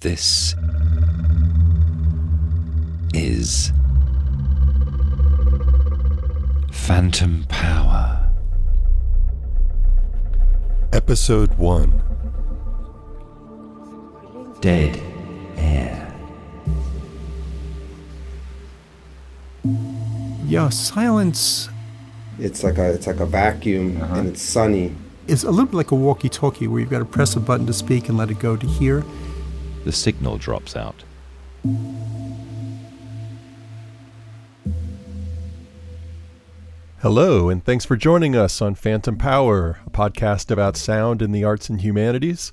This is Phantom Power. Episode 1 Dead Air. Yeah, silence It's like a it's like a vacuum uh-huh. and it's sunny. It's a little bit like a walkie-talkie where you've got to press a button to speak and let it go to hear. The signal drops out. Hello, and thanks for joining us on Phantom Power, a podcast about sound in the arts and humanities.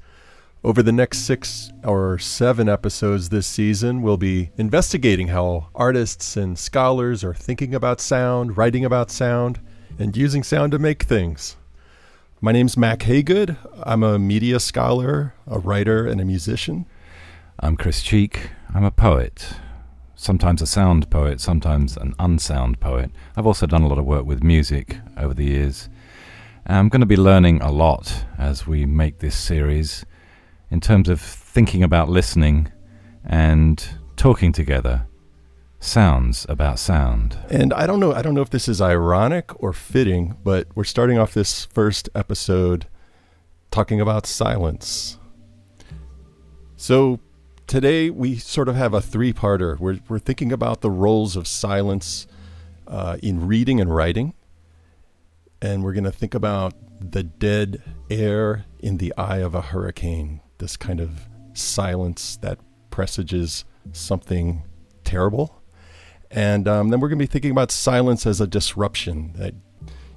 Over the next six or seven episodes this season, we'll be investigating how artists and scholars are thinking about sound, writing about sound, and using sound to make things. My name's Mack Hagood. I'm a media scholar, a writer, and a musician. I'm Chris Cheek. I'm a poet. Sometimes a sound poet, sometimes an unsound poet. I've also done a lot of work with music over the years. I'm going to be learning a lot as we make this series in terms of thinking about listening and talking together. Sounds about sound. And I don't know, I don't know if this is ironic or fitting, but we're starting off this first episode talking about silence. So today we sort of have a three-parter. We're we're thinking about the roles of silence uh, in reading and writing, and we're going to think about the dead air in the eye of a hurricane. This kind of silence that presages something terrible. And um, then we're going to be thinking about silence as a disruption, that,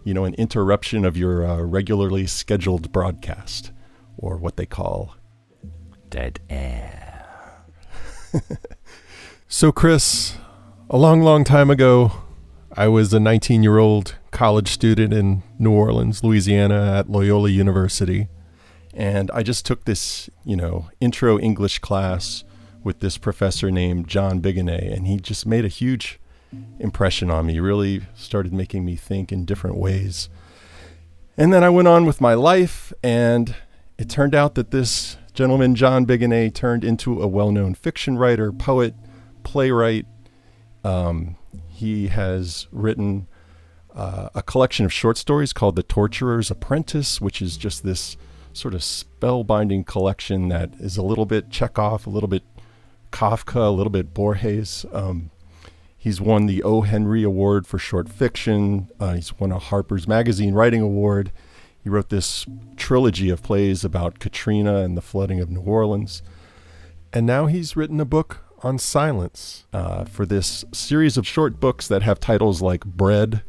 you know, an interruption of your uh, regularly scheduled broadcast, or what they call. Dead air. So, Chris, a long, long time ago, I was a 19 year old college student in New Orleans, Louisiana, at Loyola University. And I just took this, you know, intro English class with this professor named John Biguenet, and he just made a huge impression on me. Really started making me think in different ways. And then I went on with my life, and it turned out that this gentleman, John Biguenet, turned into a well known fiction writer, poet, playwright. Um, he has written uh, a collection of short stories called The Torturer's Apprentice, which is just this sort of spellbinding collection that is a little bit Chekhov, a little bit Kafka, a little bit Borges. Um, he's won the O. Henry Award for short fiction. Uh, he's won a Harper's Magazine Writing Award. He wrote this trilogy of plays about Katrina and the flooding of New Orleans. And now he's written a book on silence uh, for this series of short books that have titles like Bread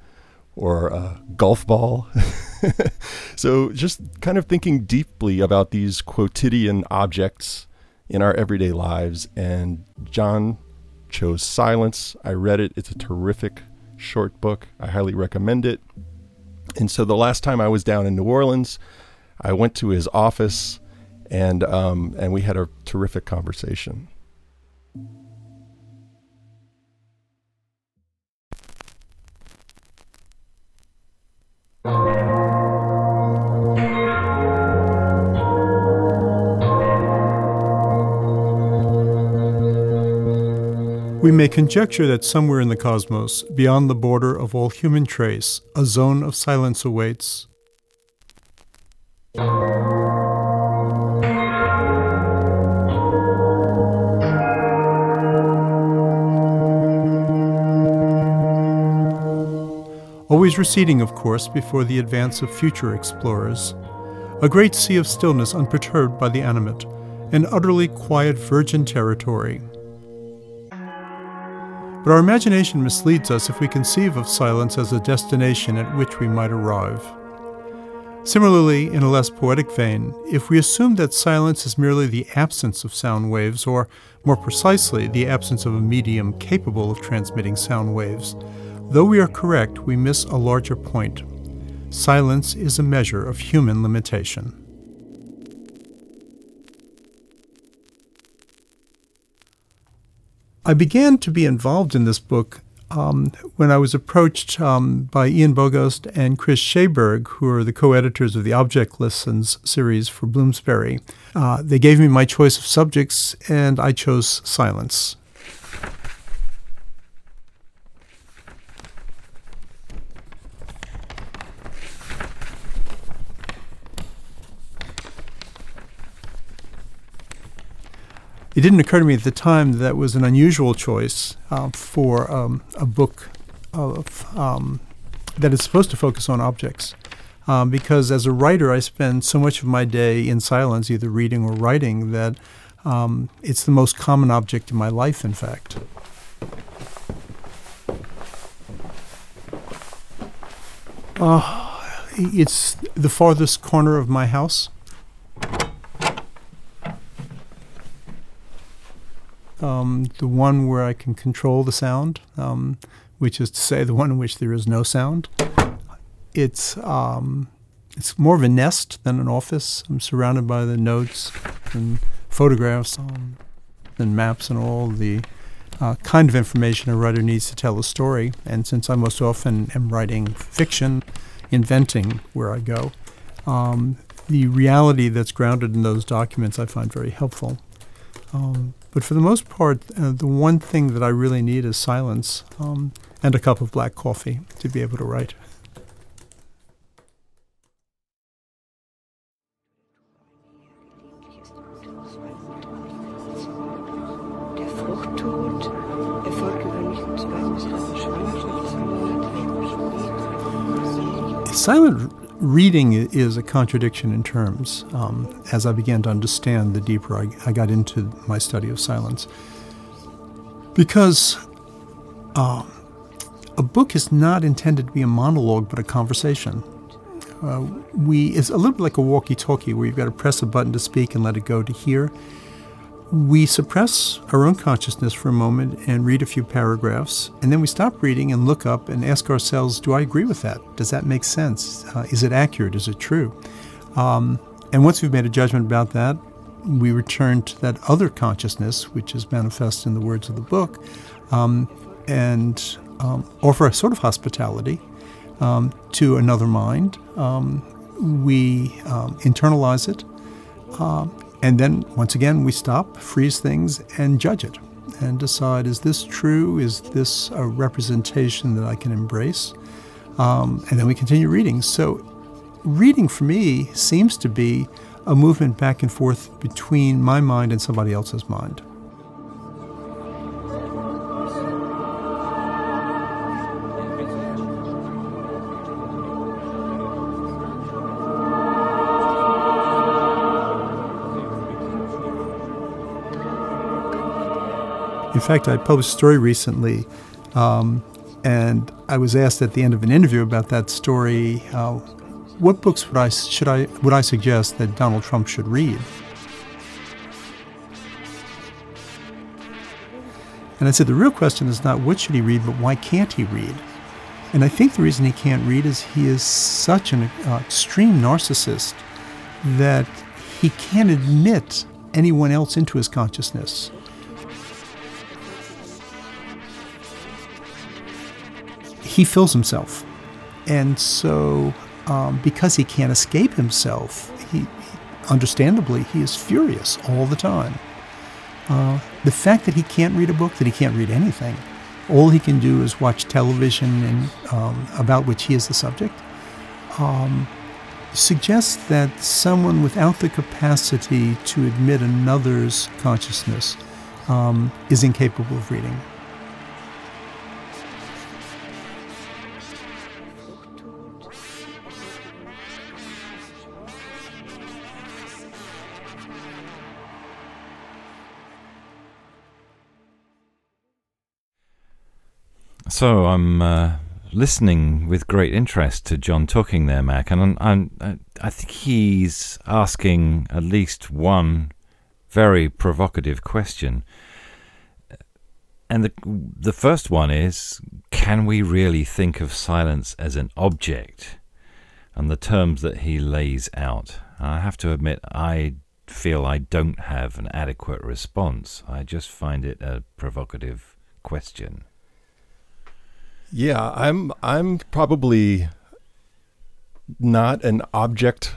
or uh, Golf Ball. so just kind of thinking deeply about these quotidian objects in our everyday lives. And John chose silence. I read it. It's a terrific short book. I highly recommend it. And so the last time I was down in New Orleans, I went to his office and um, and we had a terrific conversation. We may conjecture that somewhere in the cosmos, beyond the border of all human trace, a zone of silence awaits. Always receding, of course, before the advance of future explorers. A great sea of stillness unperturbed by the animate, an utterly quiet virgin territory. But our imagination misleads us if we conceive of silence as a destination at which we might arrive. Similarly, in a less poetic vein, if we assume that silence is merely the absence of sound waves, or more precisely, the absence of a medium capable of transmitting sound waves, though we are correct, we miss a larger point. Silence is a measure of human limitation. I began to be involved in this book um, when I was approached um, by Ian Bogost and Chris Schaberg, who are the co-editors of the Object Lessons series for Bloomsbury, uh, they gave me my choice of subjects, and I chose silence. It didn't occur to me at the time that, that was an unusual choice uh, for um, a book of, um, that is supposed to focus on objects. Um, because as a writer, I spend so much of my day in silence, either reading or writing, that um, it's the most common object in my life, in fact. Uh, it's the farthest corner of my house. Um, the one where I can control the sound, um, which is to say the one in which there is no sound. It's um, it's more of a nest than an office. I'm surrounded by the notes and photographs um, and maps and all the uh, kind of information a writer needs to tell a story. And since I most often am writing fiction, inventing where I go, um, the reality that's grounded in those documents I find very helpful. Um, but for the most part, uh, the one thing that I really need is silence um, and a cup of black coffee to be able to write. Silent reading is a contradiction in terms um, as I began to understand the deeper I, I, got into my study of silence. Because uh, a book is not intended to be a monologue but a conversation. Uh, we it's a little bit like a walkie-talkie where you've got to press a button to speak and let it go to hear we suppress our own consciousness for a moment and read a few paragraphs, and then we stop reading and look up and ask ourselves, Do I agree with that? Does that make sense? Uh, is it accurate? Is it true? Um, and once we've made a judgment about that, we return to that other consciousness, which is manifest in the words of the book, um, and um, offer a sort of hospitality um, to another mind. Um, we um, internalize it. Uh, and then once again, we stop, freeze things, and judge it and decide is this true? Is this a representation that I can embrace? Um, and then we continue reading. So, reading for me seems to be a movement back and forth between my mind and somebody else's mind. In fact, I published a story recently, um, and I was asked at the end of an interview about that story. Uh, what books would I should I would I suggest that Donald Trump should read? And I said the real question is not what should he read, but why can't he read? And I think the reason he can't read is he is such an uh, extreme narcissist that he can't admit anyone else into his consciousness. He fills himself. And so, um, because he can't escape himself, he, understandably, he is furious all the time. Uh, the fact that he can't read a book, that he can't read anything, all he can do is watch television and um, about which he is the subject, um, suggests that someone without the capacity to admit another's consciousness um, is incapable of reading. So I'm uh, listening with great interest to John talking there, Mack, and I'm, I'm, i think he's asking at least one very provocative question. And the the first one is, can we really think of silence as an object? And the terms that he lays out, I have to admit, I feel I don't have an adequate response. I just find it a provocative question. Yeah, I'm I'm probably not an object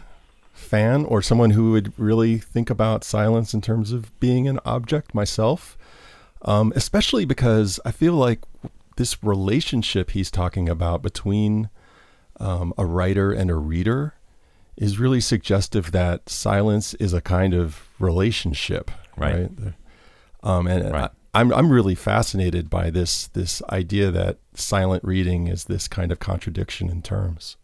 fan or someone who would really think about silence in terms of being an object myself. Um, especially because I feel like this relationship he's talking about between um, a writer and a reader is really suggestive that silence is a kind of relationship, Right. right? Um, and Right. I'm I'm really fascinated by this this idea that silent reading is this kind of contradiction in terms.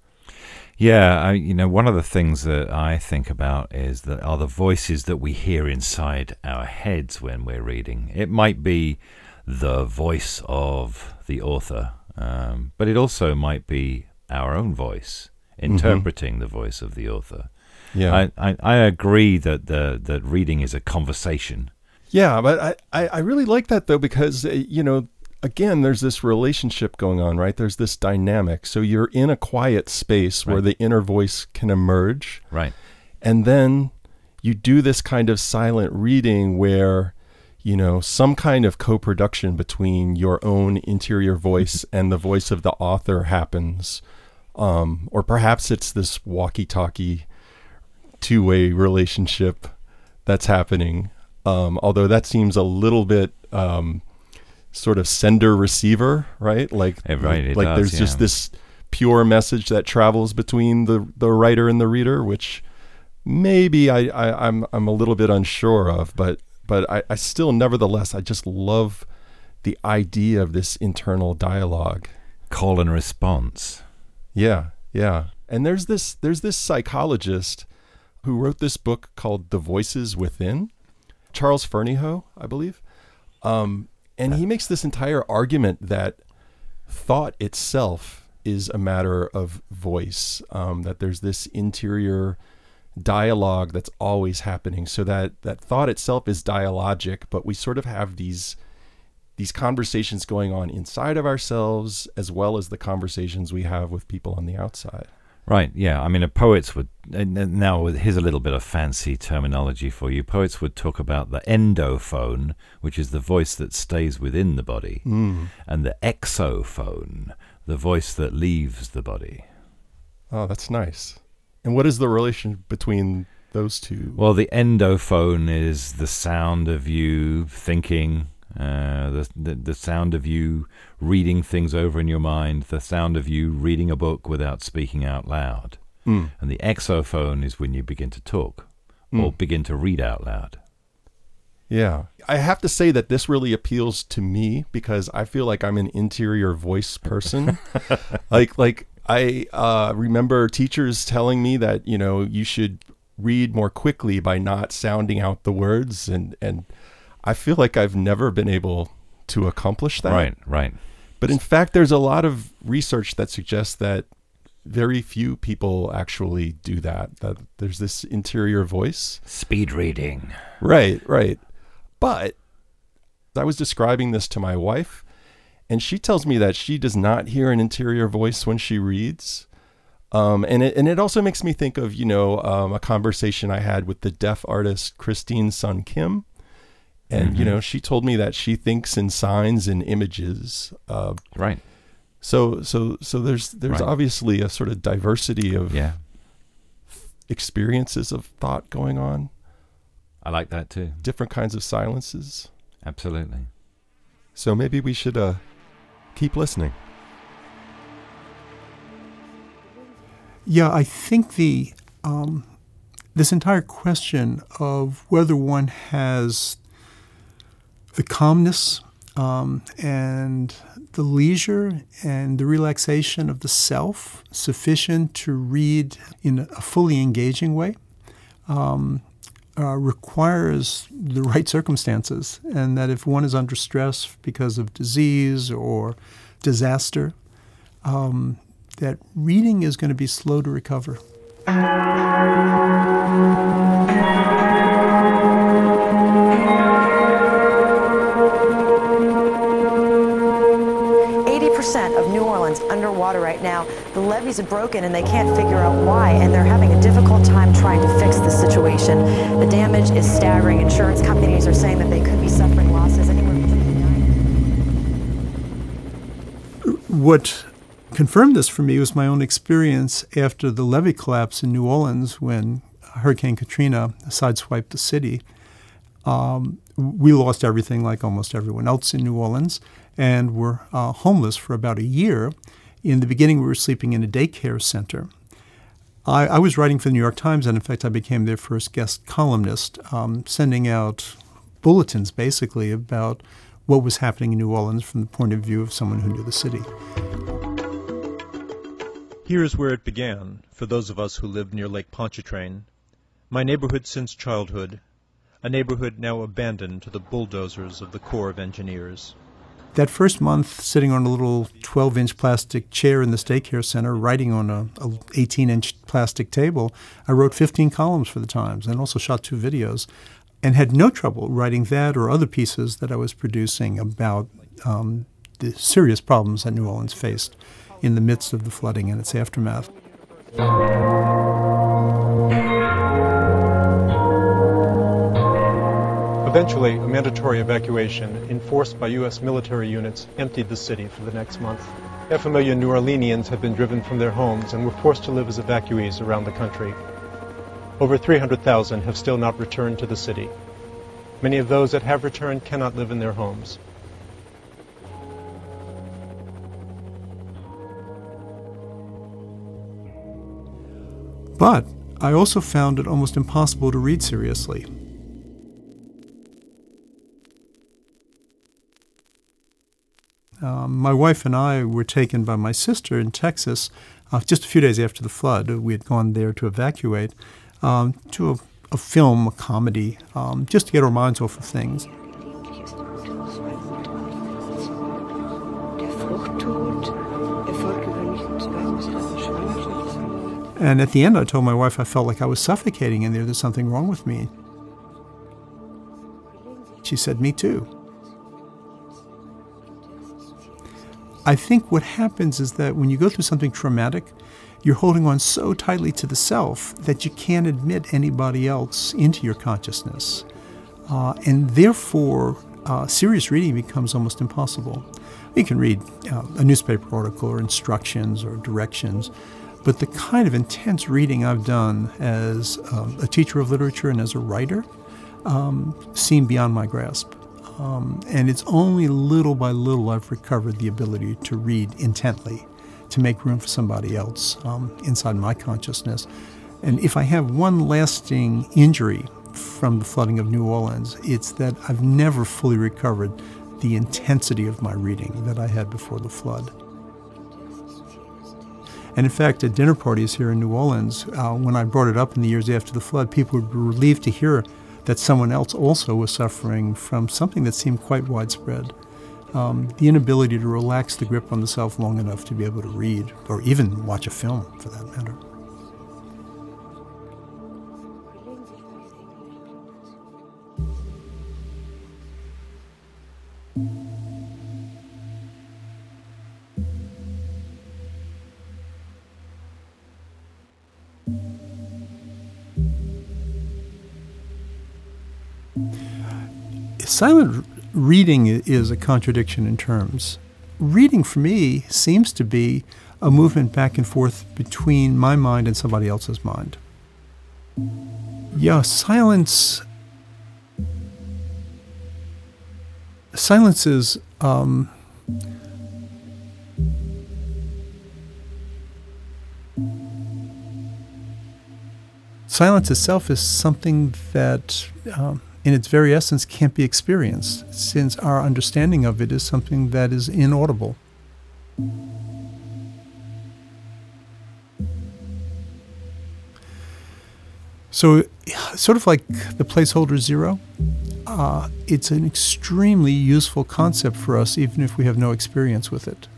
Yeah, I, you know, one of the things that I think about is that are the voices that we hear inside our heads when we're reading. It might be the voice of the author, um, but it also might be our own voice interpreting the voice of the author. Yeah, I, I, I agree that the that reading is a conversation. Yeah, but I, I I really like that though because uh, you know again there's this relationship going on, right? There's this dynamic. So you're in a quiet space where the inner voice can emerge. Right. and then you do this kind of silent reading where you know some kind of co-production between your own interior voice and the voice of the author happens um, or perhaps it's this walkie-talkie two-way relationship that's happening um, although that seems a little bit um, sort of sender receiver right like right, like does, there's just this pure message that travels between the the writer and the reader which maybe I, I I'm I'm a little bit unsure of, but but I, I still nevertheless I just love the idea of this internal dialogue. Call and response. Yeah, yeah. And there's this there's this psychologist who wrote this book called The Voices Within, Charles Fernyhough, I believe. Um, and he makes this entire argument that thought itself is a matter of voice. Um, that there's this interior dialogue that's always happening. So that that thought itself is dialogic, but we sort of have these these conversations going on inside of ourselves as well as the conversations we have with people on the outside. Right, yeah. I mean, a poets would uh, and and now here's a little bit of fancy terminology for you. Poets would talk about the endophone, which is the voice that stays within the body, hmm. and the exophone, the voice that leaves the body. Oh, that's nice. And what is the relation between those two? Well, the endophone is the sound of you thinking, uh, the, the the sound of you reading things over in your mind, the sound of you reading a book without speaking out loud. Mm. And the exophone is when you begin to talk or Mm. begin to read out loud. Yeah. I have to say that this really appeals to me because I feel like I'm an interior voice person. like like I uh, remember teachers telling me that, you know, you should read more quickly by not sounding out the words and and I feel like I've never been able to accomplish that. Right, right. But in fact, there's a lot of research that suggests that very few people actually do that. That there's this interior voice. Speed reading. Right, right. But I was describing this to my wife, and she tells me that she does not hear an interior voice when she reads. Um, and it and it also makes me think of you know um, a conversation I had with the deaf artist Christine Sun Kim, and you Mhm. know she told me that she thinks in signs and images. Uh, Right. so so so there's there's Right. obviously a sort of diversity of Yeah. experiences of thought going on, I like that too. different kinds of silences. Absolutely. So maybe we should uh, keep listening. Yeah, I think the um, this entire question of whether one has the calmness um, and the leisure and the relaxation of the self sufficient to read in a fully engaging way um, uh, requires the right circumstances, and that if one is under stress because of disease or disaster, um, that reading is going to be slow to recover. Underwater right now. The levees are broken and they can't figure out why, and they're having a difficult time trying to fix the situation. The damage is staggering. Insurance companies are saying that they could be suffering losses anywhere between nine. what confirmed this for me was my own experience after the levee collapse in New Orleans when Hurricane Katrina sideswiped the city. Um, we lost everything like almost everyone else in New Orleans and were uh, homeless for about a year. In the beginning, we were sleeping in a daycare center. I, I, was writing for the New York Times, and in fact, I became their first guest columnist, um, sending out bulletins basically about what was happening in New Orleans from the point of view of someone who knew the city. Here's where it began for those of us who lived near Lake Pontchartrain. My neighborhood since childhood, a neighborhood now abandoned to the bulldozers of the Corps of Engineers. That first month, sitting on a little 12 inch plastic chair in the daycare center, writing on a, 18 inch plastic table, I wrote 15 columns for the Times and also shot two videos and had no trouble writing that or other pieces that I was producing about um, the serious problems that New Orleans faced in the midst of the flooding and its aftermath. Eventually, a mandatory evacuation enforced by U.S. military units emptied the city for the next month. Half a million New Orleanians had been driven from their homes and were forced to live as evacuees around the country. Over 300,000 have still not returned to the city. Many of those that have returned cannot live in their homes. But I also found it almost impossible to read seriously. Um, my wife and I were taken by my sister in Texas uh, just a few days after the flood. We had gone there to evacuate um, to a, a, film, a comedy, um, just to get our minds off of things. And at the end, I told my wife I felt like I was suffocating in there. There's something wrong with me. She said, Me too. I think what happens is that when you go through something traumatic, you're holding on so tightly to the self that you can't admit anybody else into your consciousness. Uh, and therefore, uh, serious reading becomes almost impossible. You can read uh, a newspaper article or instructions or directions, but the kind of intense reading I've done as um, a teacher of literature and as a writer um, seem beyond my grasp. Um, and it's only little by little I've recovered the ability to read intently, to make room for somebody else um, inside my consciousness. And if I have one lasting injury from the flooding of New Orleans, it's that I've never fully recovered the intensity of my reading that I had before the flood. And in fact, at dinner parties here in New Orleans, uh, when I brought it up in the years after the flood, people were relieved to hear that someone else also was suffering from something that seemed quite widespread. Um, the inability to relax the grip on the self long enough to be able to read or even watch a film for that matter. Silent reading is a contradiction in terms. Reading for me seems to be a movement back and forth between my mind and somebody else's mind. Yeah, silence. Silence is. Um, silence itself is something that um, in its very essence can't be experienced, since our understanding of it is something that is inaudible. So, sort of like the placeholder zero, uh, it's an extremely useful concept for us, even if we have no experience with it.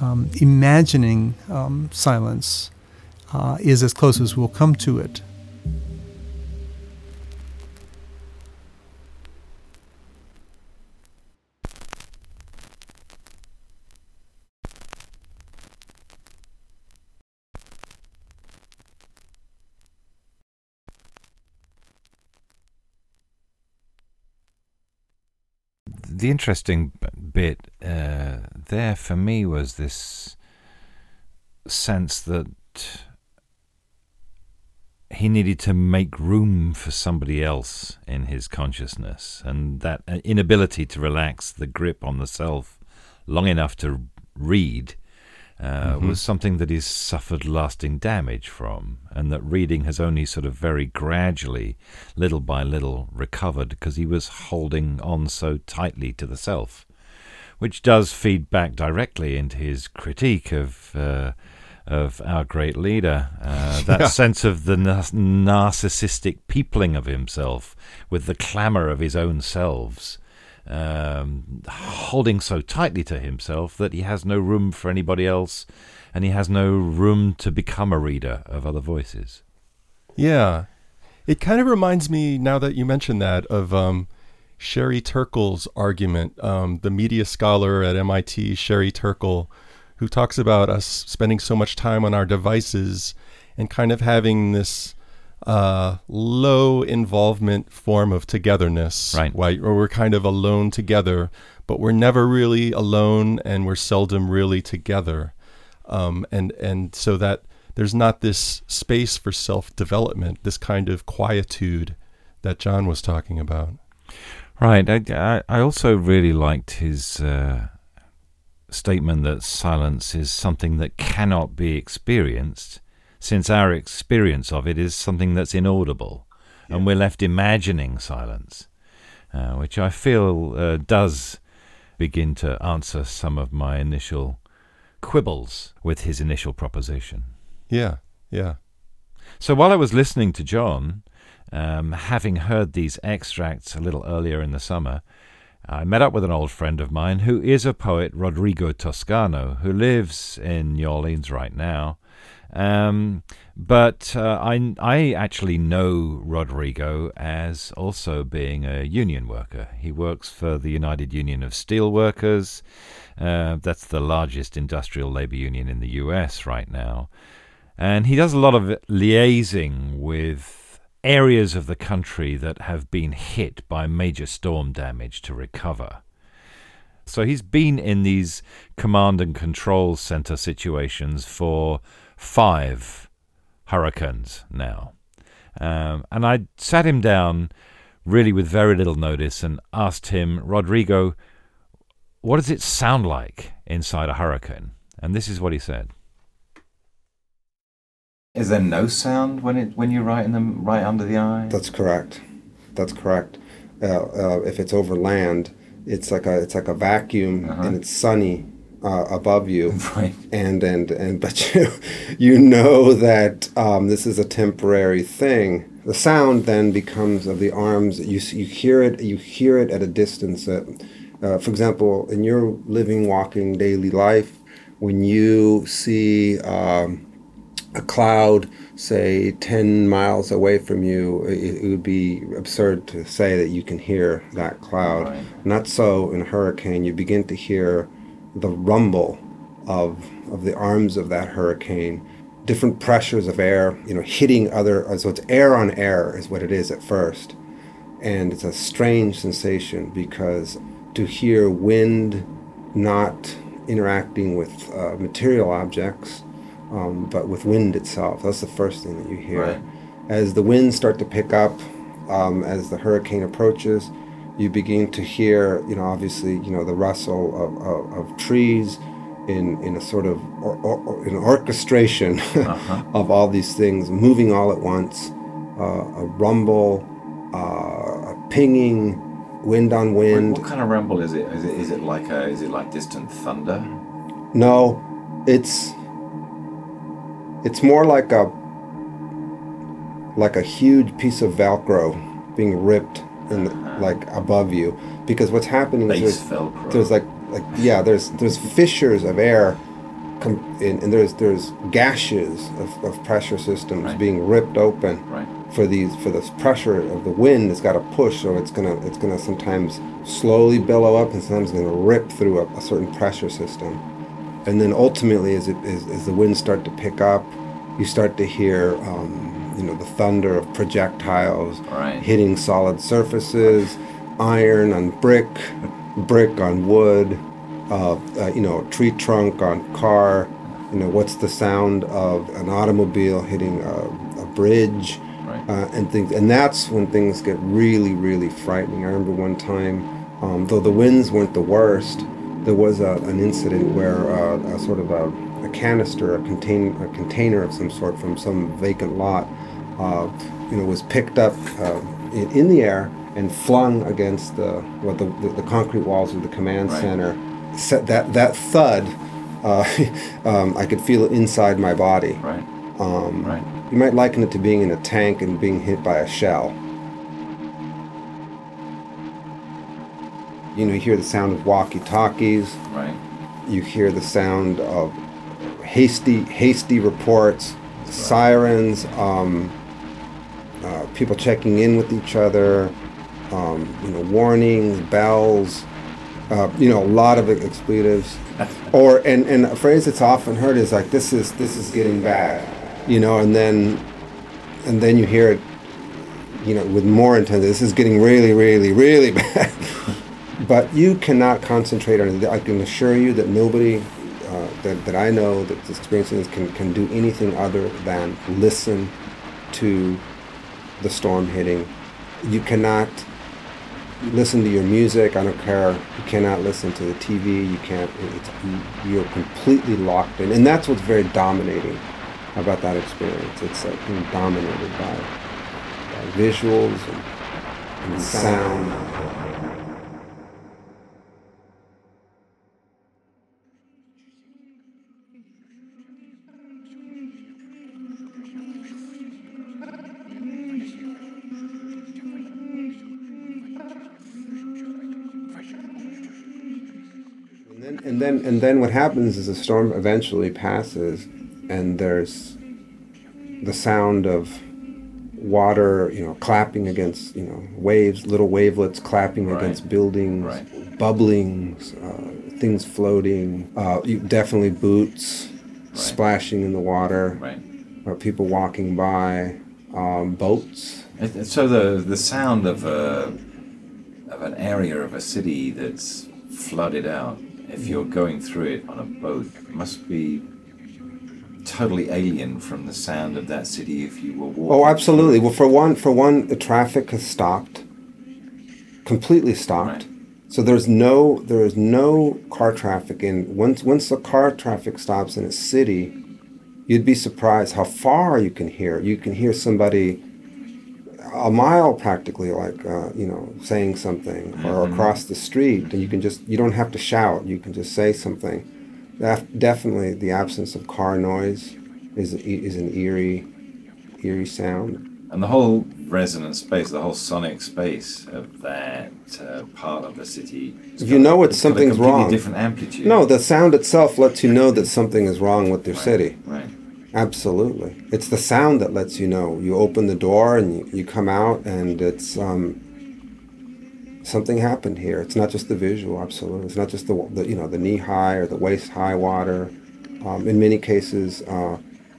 Um, imagining um, silence uh, is as close as we'll come to it. The interesting bit uh, there for me was this sense that he needed to make room for somebody else in his consciousness, and that inability to relax the grip on the self long enough to read uh, mm-hmm. was something that he's suffered lasting damage from, and that reading has only sort of very gradually, little by little, recovered because he was holding on so tightly to the self, which does feed back directly into his critique of. Uh, of our great leader. Uh, that yeah. sense of the na- narcissistic peopling of himself with the clamour of his own selves, um, holding so tightly to himself that he has no room for anybody else and he has no room to become a reader of other voices. Yeah. It kind of reminds me, now that you mention that, of um, Sherry Turkle's argument. Um, the media scholar at MIT, Sherry Turkle, who talks about us spending so much time on our devices and kind of having this uh, low involvement form of togetherness, right? Right, or we're kind of alone together, but we're never really alone, and we're seldom really together, um, and and so that there's not this space for self development, this kind of quietude that John was talking about. Right. I, I also really liked his uh, statement that silence is something that cannot be experienced, since our experience of it is something that's inaudible, yeah. and we're left imagining silence, uh, which I feel uh, does begin to answer some of my initial quibbles with his initial proposition. Yeah, yeah. So while I was listening to John, um, having heard these extracts a little earlier in the summer, I met up with an old friend of mine who is a poet, Rodrigo Toscano, who lives in New Orleans right now. Um, but uh, I, I actually know Rodrigo as also being a union worker. He works for the United Union of Steelworkers. Uh, that's the largest industrial labor union in the US right now. And he does a lot of liaising with areas of the country that have been hit by major storm damage to recover. So he's been in these command and control center situations for five hurricanes now. Um, and I sat him down really with very little notice and asked him, Rodrigo, what does it sound like inside a hurricane? And this is what he said. Is there no sound when it when you're writing them right under the eye? That's correct. That's correct. Uh, uh, if it's over land, it's like a it's like a vacuum uh-huh. and it's sunny uh, above you, right. and and and but you you know that um, this is a temporary thing. The sound then becomes of the arms. You you hear it. You hear it at a distance. Uh, for example, in your living, walking daily life, when you see. Um, a cloud, say 10 miles away from you, it, it, would be absurd to say that you can hear that cloud. Right. Not so in a hurricane. You begin to hear the rumble of, of the arms of that hurricane, different pressures of air, you know, hitting other, so it's air on air is what it is at first. And it's a strange sensation because to hear wind not interacting with uh, material objects um, but with wind itself. That's the first thing that you hear. Right. As the winds start to pick up, um, as the hurricane approaches, you begin to hear, you know, obviously, you know, the rustle of, of, of trees in, in a sort of or, or, an orchestration uh-huh. of all these things moving all at once, uh, a rumble, uh, a pinging, wind on wind. What, what, kind of rumble is it? Is it is it like a is it like distant thunder? No, it's it's more like a like a huge piece of Velcro being ripped and like above you because what's happening is there's, there's like like yeah there's there's fissures of air com- and, and there's there's gashes of, of pressure systems right. being ripped open right. for these for this pressure of the wind it's got to push so it's gonna it's gonna sometimes slowly billow up and sometimes it's gonna rip through a, a certain pressure system and then ultimately, as, it, as, as the winds start to pick up, you start to hear, um, you know, the thunder of projectiles right. hitting solid surfaces, iron on brick, brick on wood, of uh, you know tree trunk on car. You know what's the sound of an automobile hitting a, a bridge, Right. uh, and things. And that's when things get really, really frightening. I remember one time, um, though the winds weren't the worst, there was a, an incident where uh, a sort of a, a canister, a, contain, a container of some sort from some vacant lot, uh, you know, was picked up uh, in, in the air and flung against the what the, the, the concrete walls of the command Right. center. Set that that thud, uh, um, I could feel it inside my body. Right. Um, Right. You might liken it to being in a tank and being hit by a shell. You know, you hear the sound of walkie-talkies. Right. You hear the sound of hasty, hasty reports, sirens, um, uh, people checking in with each other. Um, you know, warnings, bells. Uh, you know, a lot of expletives. or and, and a phrase that's often heard is like, "This is this is getting bad," you know, and then and then you hear it, you know, with more intensity. This is getting really, really, really bad. but you cannot concentrate on it. I can assure you that nobody uh, that, that I know that's experiencing this can, can do anything other than listen to the storm hitting. You cannot listen to your music. I don't care. You cannot listen to the TV. You can't. You're completely locked in, and that's what's very dominating about that experience. It's like being dominated by, by visuals and, and sound. And then, and then, what happens is the storm eventually passes, and there's the sound of water, you know, clapping against, you know, waves, little wavelets clapping Right. against buildings, Right. bubbling, uh, things floating. Uh, definitely boots splashing in the water, Right. uh, people walking by, um, boats. It- So the the sound of a of an area of a city that's flooded out, if you're going through it on a boat, must be totally alien from the sound of that city if you were walking. Oh, absolutely. Well, for one, for one, the traffic has stopped, completely stopped. Right. So there's no there is no car traffic in once once the car traffic stops in a city, you'd be surprised how far you can hear. You can hear somebody a mile practically, like uh, you know, saying something, or across the street, and you can just you don't have to shout. You can just say something. Def- definitely, the absence of car noise is is an eerie, eerie sound. And the whole resonant space, the whole sonic space of that uh, part of the city. If you know it's it's got a something's wrong. different amplitude. No, the sound itself lets you know that something is wrong with your Right, city. Right. Absolutely. It's the sound that lets you know. You open the door and you, you come out and it's um, something happened here. It's not just the visual, absolutely. It's not just the, the you know the knee high or the waist high water. Um, in many cases, uh,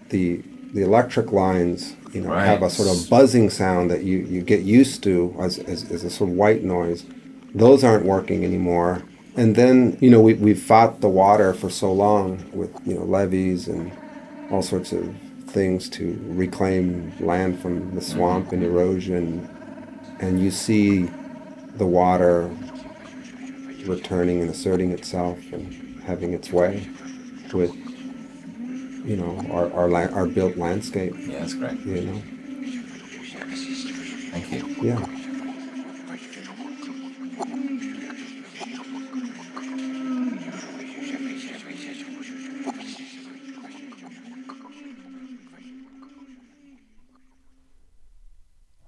the the electric lines you know have a sort of buzzing sound that you, you get used to as, as, as a sort of white noise. Those aren't working anymore. And then you know we we've fought the water for so long with you know levees and all sorts of things to reclaim land from the swamp and erosion, and you see the water returning and asserting itself and having its way with you know our our, la- our built landscape. Yeah, that's great. You know, Thank you. yeah.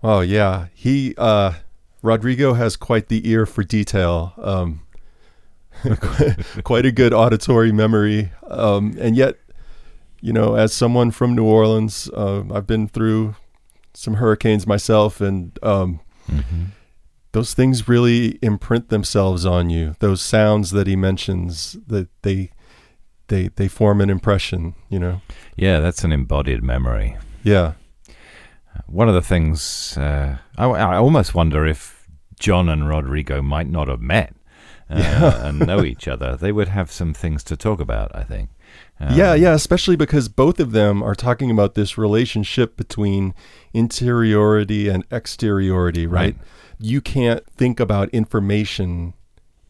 Oh yeah, he uh, Rodrigo has quite the ear for detail. Um, quite a good auditory memory, um, and yet, you know, as someone from New Orleans, uh, I've been through some hurricanes myself, and um, those things really imprint themselves on you. Those sounds that he mentions, that they they they form an impression. You know, Yeah, that's an embodied memory. yeah. One of the things uh, I, I almost wonder if John and Rodrigo might not have met uh, and know each other, they would have some things to talk about. I think. Um, yeah, yeah, especially because both of them are talking about this relationship between interiority and exteriority, right? Right. You can't think about information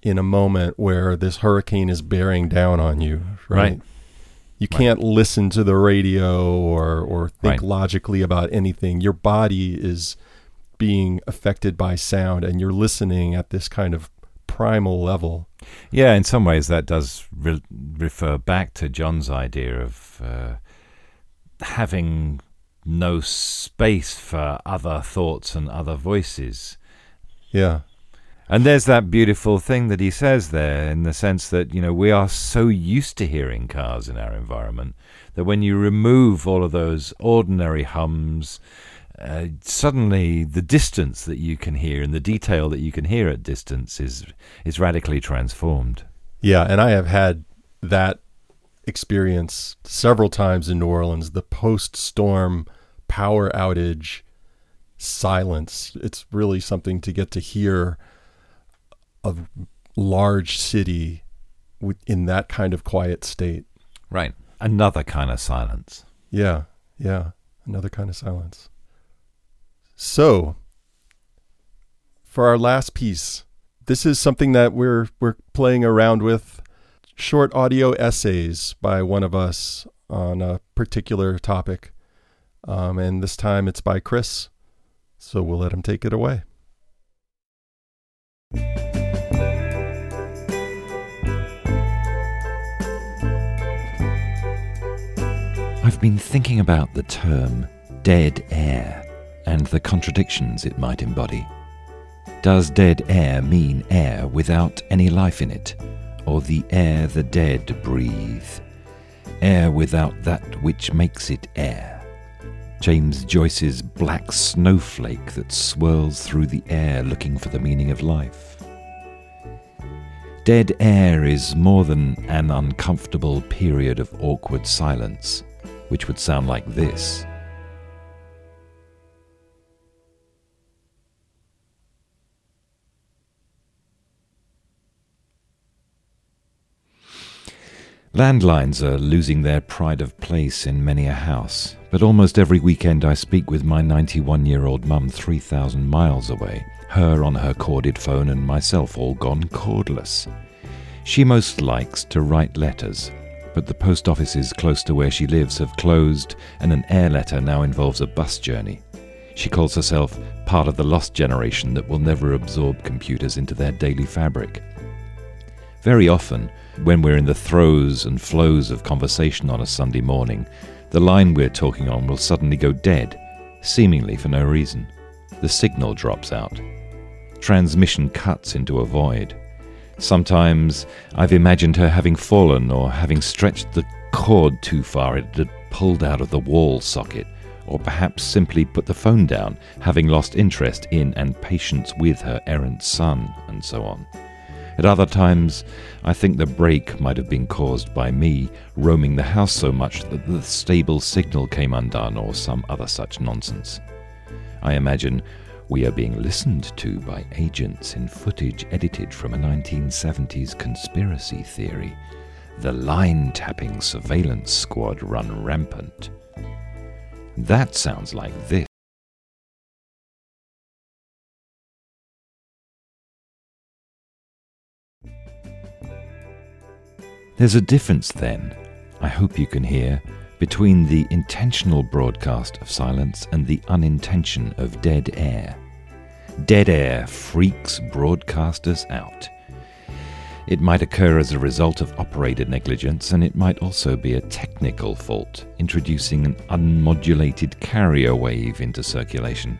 in a moment where this hurricane is bearing down on you, right? Right. You can't listen to the radio or or think Right. logically about anything. Your body is being affected by sound and you're listening at this kind of primal level. Yeah, in some ways that does re- refer back to John's idea of uh, having no space for other thoughts and other voices. Yeah. And there's that beautiful thing that he says there in the sense that, you know, we are so used to hearing cars in our environment that when you remove all of those ordinary hums, uh, suddenly the distance that you can hear and the detail that you can hear at distance is is radically transformed. Yeah, and I have had that experience several times in New Orleans. The post-storm power outage silence. It's really something to get to hear a large city in that kind of quiet state. Right. Another kind of silence. Yeah, yeah, another kind of silence. So, for our last piece, this is something that we're we're playing around with short audio essays by one of us on a particular topic. Um, and this time it's by Chris. So we'll let him take it away. I've been thinking about the term dead air and the contradictions it might embody. Does dead air mean air without any life in it, or the air the dead breathe? Air without that which makes it air. James Joyce's black snowflake that swirls through the air looking for the meaning of life. Dead air is more than an uncomfortable period of awkward silence, which would sound like this. Landlines are losing their pride of place in many a house, but almost every weekend I speak with my 91 year old mum 3,000 miles away, her on her corded phone and myself all gone cordless. She most likes to write letters, but the post offices close to where she lives have closed, and an air letter now involves a bus journey. She calls herself part of the lost generation that will never absorb computers into their daily fabric. Very often, when we're in the throes and flows of conversation on a Sunday morning, the line we're talking on will suddenly go dead, seemingly for no reason. The signal drops out. Transmission cuts into a void. Sometimes I've imagined her having fallen or having stretched the cord too far it had pulled out of the wall socket, or perhaps simply put the phone down, having lost interest in and patience with her errant son, and so on. At other times, I think the break might have been caused by me roaming the house so much that the stable signal came undone or some other such nonsense. I imagine we are being listened to by agents in footage edited from a 1970s conspiracy theory. The line tapping surveillance squad run rampant. That sounds like this. There's a difference then, I hope you can hear, between the intentional broadcast of silence and the unintention of dead air. Dead air freaks broadcasters out. It might occur as a result of operator negligence, and it might also be a technical fault, introducing an unmodulated carrier wave into circulation.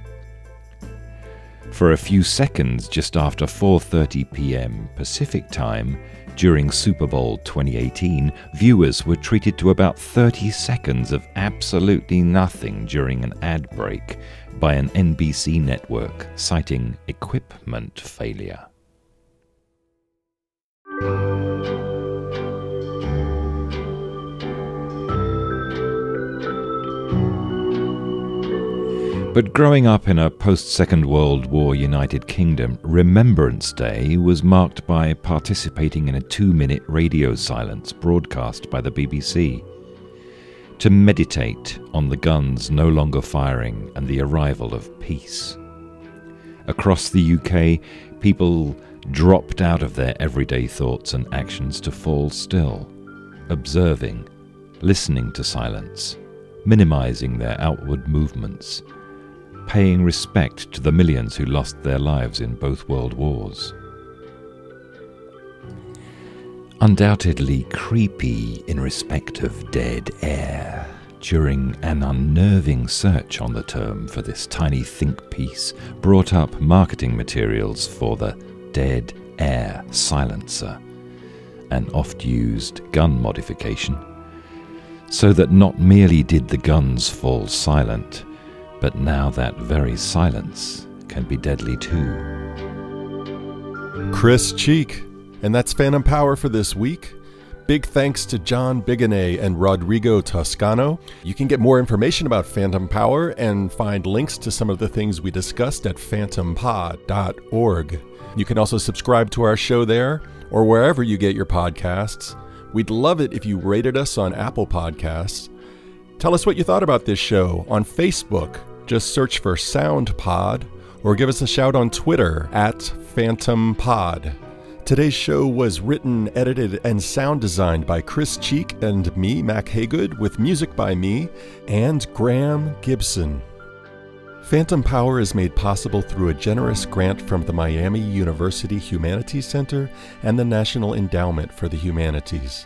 For a few seconds just after 4:30 p.m. Pacific Time during Super Bowl 2018, viewers were treated to about 30 seconds of absolutely nothing during an ad break by an NBC network citing equipment failure. But growing up in a post Second World War United Kingdom, Remembrance Day was marked by participating in a two minute radio silence broadcast by the BBC to meditate on the guns no longer firing and the arrival of peace. Across the UK, people dropped out of their everyday thoughts and actions to fall still, observing, listening to silence, minimizing their outward movements paying respect to the millions who lost their lives in both world wars. Undoubtedly creepy in respect of dead air, during an unnerving search on the term for this tiny think piece, brought up marketing materials for the dead air silencer, an oft used gun modification, so that not merely did the guns fall silent, but now that very silence can be deadly too. Chris Cheek. And that's Phantom Power for this week. Big thanks to John Biguenet and Rodrigo Toscano. You can get more information about Phantom Power and find links to some of the things we discussed at phantompod.org. You can also subscribe to our show there or wherever you get your podcasts. We'd love it if you rated us on Apple Podcasts. Tell us what you thought about this show on Facebook just search for SoundPod or give us a shout on Twitter at Phantom Pod. Today's show was written, edited, and sound designed by Chris Cheek and me, Mack Hagood, with music by me and Graham Gibson. Phantom Power is made possible through a generous grant from the Miami University Humanities Center and the National Endowment for the Humanities.